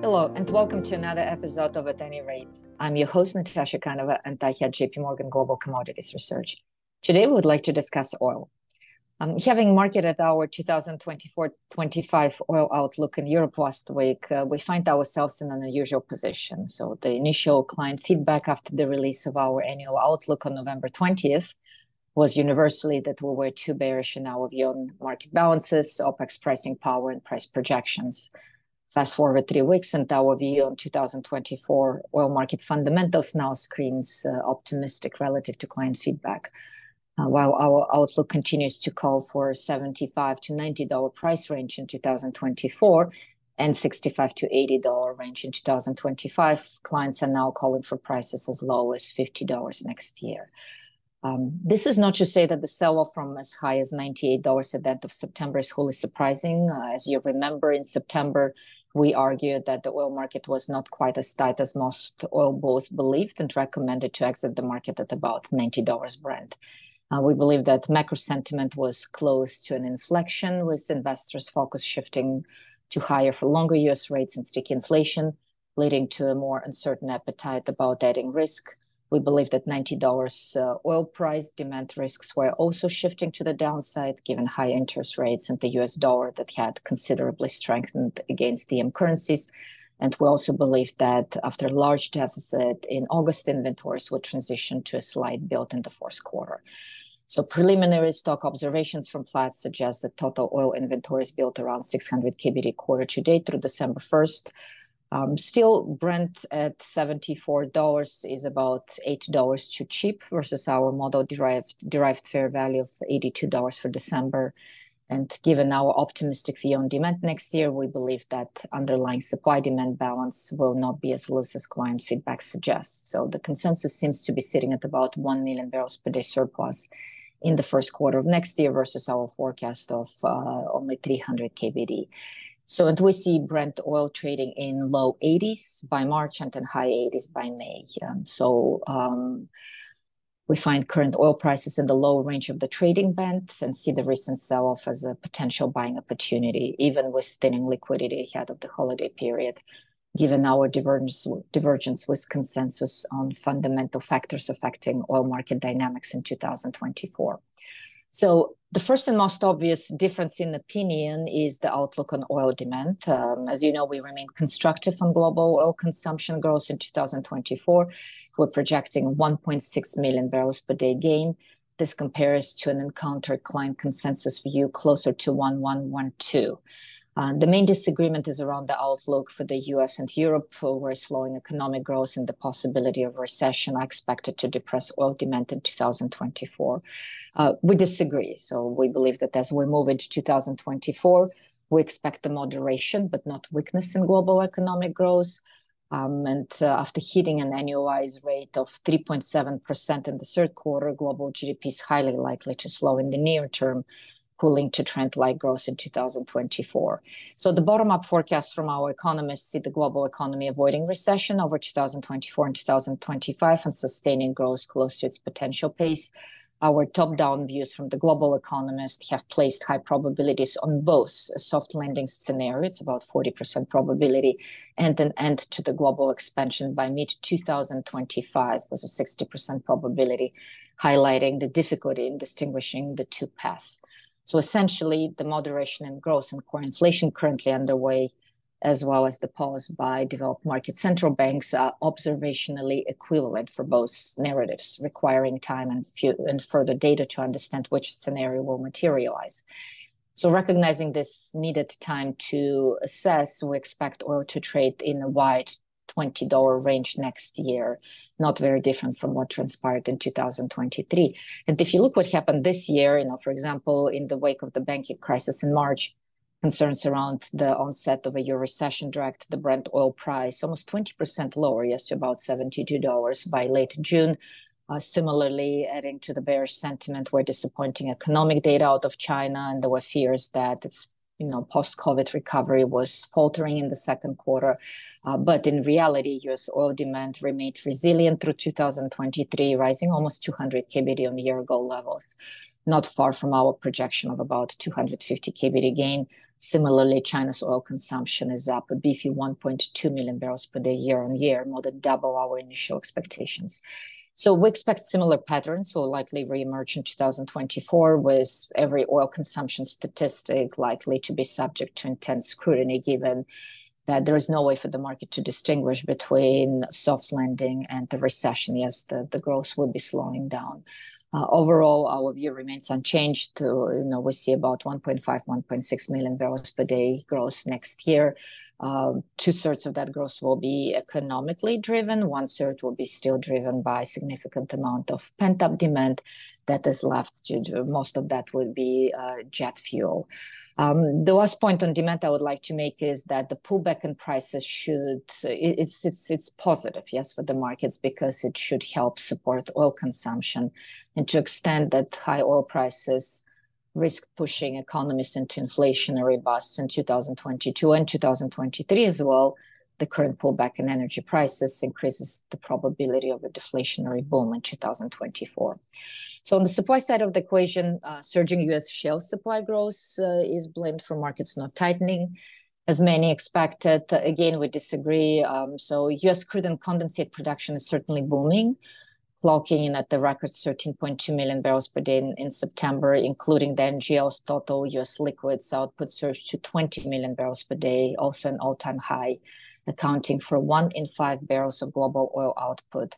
Hello, and welcome to another episode of At Any Rate. I'm your host, Natasha Kaneva, and I head JP Morgan Global Commodities Research. Today, we would like to discuss oil. Um, having marketed our 2024-25 oil outlook in Europe last week, uh, we find ourselves in an unusual position. So the initial client feedback after the release of our annual outlook on November 20th was universally that we were too bearish in our view on market balances, OPEC's pricing power, and price projections. Fast forward three weeks, and our view on 2024 oil market fundamentals now screens uh, optimistic relative to client feedback. Uh, while our outlook continues to call for 75 to 90 dollar price range in 2024 and 65 to 80 dollar range in 2025, clients are now calling for prices as low as 50 dollars next year. Um, this is not to say that the sell-off from as high as $98 at the end of September is wholly surprising. Uh, as you remember, in September, we argued that the oil market was not quite as tight as most oil bulls believed and recommended to exit the market at about $90 Brent. Uh, we believe that macro sentiment was close to an inflection, with investors' focus shifting to higher for longer US rates and sticky inflation, leading to a more uncertain appetite about adding risk we believe that $90 uh, oil price demand risks were also shifting to the downside given high interest rates and the US dollar that had considerably strengthened against DM currencies. And we also believe that after a large deficit in August, inventories would transition to a slight build in the fourth quarter. So preliminary stock observations from Platts suggest that total oil inventories built around 600 KBD quarter to date through December 1st, um, still, Brent at $74 is about $8 too cheap versus our model derived, derived fair value of $82 for December. And given our optimistic view on demand next year, we believe that underlying supply demand balance will not be as loose as client feedback suggests. So the consensus seems to be sitting at about 1 million barrels per day surplus in the first quarter of next year versus our forecast of uh, only 300 KBD. So, and we see Brent oil trading in low 80s by March and then high 80s by May. Um, so, um, we find current oil prices in the low range of the trading band and see the recent sell off as a potential buying opportunity, even with thinning liquidity ahead of the holiday period, given our divergence, divergence with consensus on fundamental factors affecting oil market dynamics in 2024. So the first and most obvious difference in opinion is the outlook on oil demand. Um, as you know, we remain constructive on global oil consumption growth in 2024. We're projecting 1.6 million barrels per day gain. This compares to an encountered client consensus view closer to 1112. Uh, the main disagreement is around the outlook for the US and Europe, where slowing economic growth and the possibility of recession are expected to depress oil demand in 2024. Uh, we disagree. So we believe that as we move into 2024, we expect a moderation, but not weakness in global economic growth. Um, and uh, after hitting an annualized rate of 3.7% in the third quarter, global GDP is highly likely to slow in the near term cooling to trend-like growth in 2024. So the bottom-up forecast from our economists see the global economy avoiding recession over 2024 and 2025 and sustaining growth close to its potential pace. Our top-down views from the global economists have placed high probabilities on both a soft landing scenario, it's about 40% probability, and an end to the global expansion by mid-2025 with a 60% probability, highlighting the difficulty in distinguishing the two paths. So essentially, the moderation in growth and core inflation currently underway, as well as the pause by developed market central banks, are observationally equivalent for both narratives, requiring time and, and further data to understand which scenario will materialize. So recognizing this needed time to assess, we expect oil to trade in a wide $20 range next year, not very different from what transpired in 2023. And if you look what happened this year, you know, for example, in the wake of the banking crisis in March, concerns around the onset of a year recession dragged the Brent oil price almost 20% lower, yes, to about $72 by late June. Uh, similarly, adding to the bearish sentiment were disappointing economic data out of China, and there were fears that its you know, post-COVID recovery was faltering in the second quarter. Uh, but in reality, US oil demand remained resilient through 2023, rising almost 200 KBD on year-ago levels, not far from our projection of about 250 KBD gain. Similarly, China's oil consumption is up a beefy 1.2 million barrels per day year on year, more than double our initial expectations. So we expect similar patterns will likely reemerge in 2024, with every oil consumption statistic likely to be subject to intense scrutiny, given that there is no way for the market to distinguish between soft landing and the recession. Yes, the, the growth would be slowing down. Uh, overall, our view remains unchanged. To, you know, we see about 1.5, 1.6 million barrels per day growth next year. Um, two thirds of that growth will be economically driven. One third will be still driven by significant amount of pent up demand that is left. To, most of that would be uh, jet fuel. Um, the last point on demand I would like to make is that the pullback in prices should it's it's it's positive, yes, for the markets because it should help support oil consumption, and to extent that high oil prices risk pushing economies into inflationary busts in 2022 and 2023 as well, the current pullback in energy prices increases the probability of a deflationary boom in 2024. So on the supply side of the equation, uh, surging U.S. shale supply growth uh, is blamed for markets not tightening, as many expected. Again, we disagree. Um, so U.S. crude and condensate production is certainly booming, clocking in at the record 13.2 million barrels per day in, in September, including the NGL's total U.S. liquids output surged to 20 million barrels per day, also an all-time high, accounting for one in five barrels of global oil output.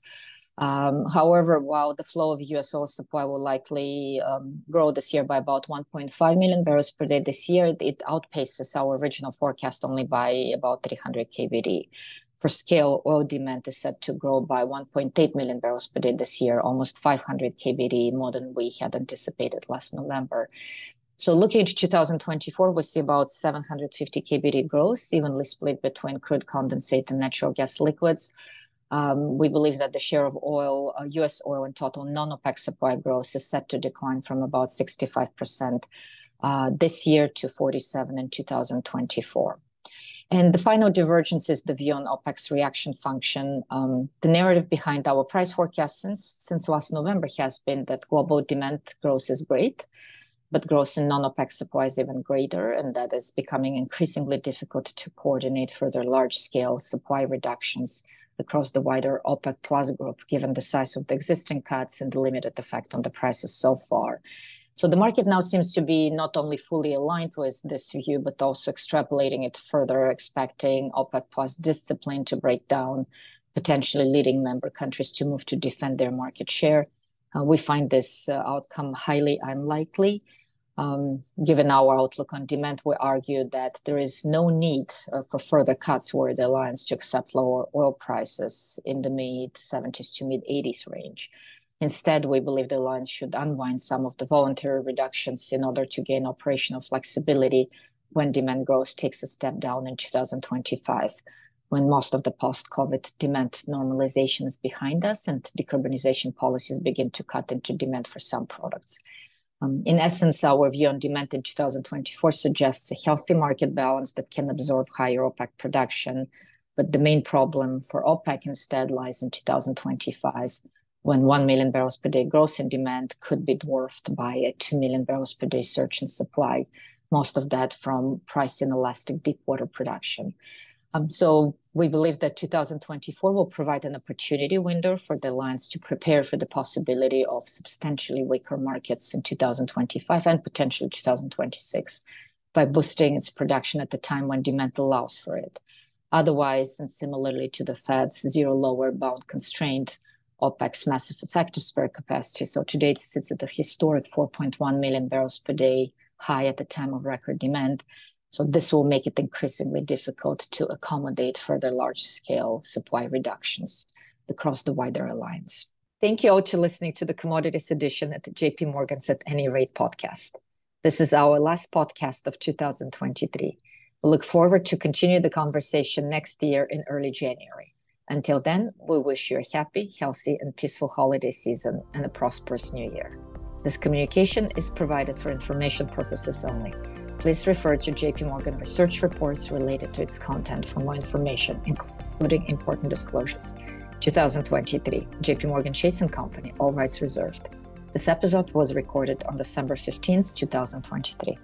Um, however, while the flow of U.S. oil supply will likely um, grow this year by about 1.5 million barrels per day this year, it outpaces our original forecast only by about 300 kbd. For scale, oil demand is set to grow by 1.8 million barrels per day this year, almost 500 kbd more than we had anticipated last November. So looking into 2024, we see about 750 kbd growth, evenly split between crude condensate and natural gas liquids. Um, we believe that the share of oil, uh, U.S. oil in total non-OPEC supply growth is set to decline from about 65% uh, this year to 47 in 2024. And the final divergence is the view on OPEC's reaction function. Um, the narrative behind our price forecast since, since last November has been that global demand growth is great, but growth in non-OPEC supply is even greater, and that is becoming increasingly difficult to coordinate further large-scale supply reductions across the wider OPEC plus group, given the size of the existing cuts and the limited effect on the prices so far. So the market now seems to be not only fully aligned with this view, but also extrapolating it further, expecting OPEC plus discipline to break down, potentially leading member countries to move to defend their market share. Uh, we find this uh, outcome highly unlikely. Um, given our outlook on demand, we argue that there is no need uh, for further cuts were the alliance to accept lower oil prices in the mid 70s to mid 80s range. Instead, we believe the alliance should unwind some of the voluntary reductions in order to gain operational flexibility when demand growth takes a step down in 2025, when most of the post-COVID demand normalization is behind us and decarbonization policies begin to cut into demand for some products. Um, in essence, our view on demand in 2024 suggests a healthy market balance that can absorb higher OPEC production, but the main problem for OPEC instead lies in 2025 when 1 million barrels per day growth in demand could be dwarfed by a 2 million barrels per day surge in supply, most of that from price inelastic deep water production. Um, so we believe that 2024 will provide an opportunity window for the alliance to prepare for the possibility of substantially weaker markets in 2025 and potentially 2026 by boosting its production at the time when demand allows for it. Otherwise, and similarly to the Fed's zero lower bound constraint, OPEC's massive effective spare capacity. So today it sits at a historic 4.1 million barrels per day high at the time of record demand. So this will make it increasingly difficult to accommodate further large-scale supply reductions across the wider alliance. Thank you all for listening to the Commodities Edition at the JP Morgan's At Any Rate podcast. This is our last podcast of 2023. We look forward to continue the conversation next year in early January. Until then, we wish you a happy, healthy, and peaceful holiday season and a prosperous new year. This communication is provided for information purposes only. Please refer to JP Morgan research reports related to its content for more information, including important disclosures. 2023, JP Morgan Chase Company, all rights reserved. This episode was recorded on December 15, 2023.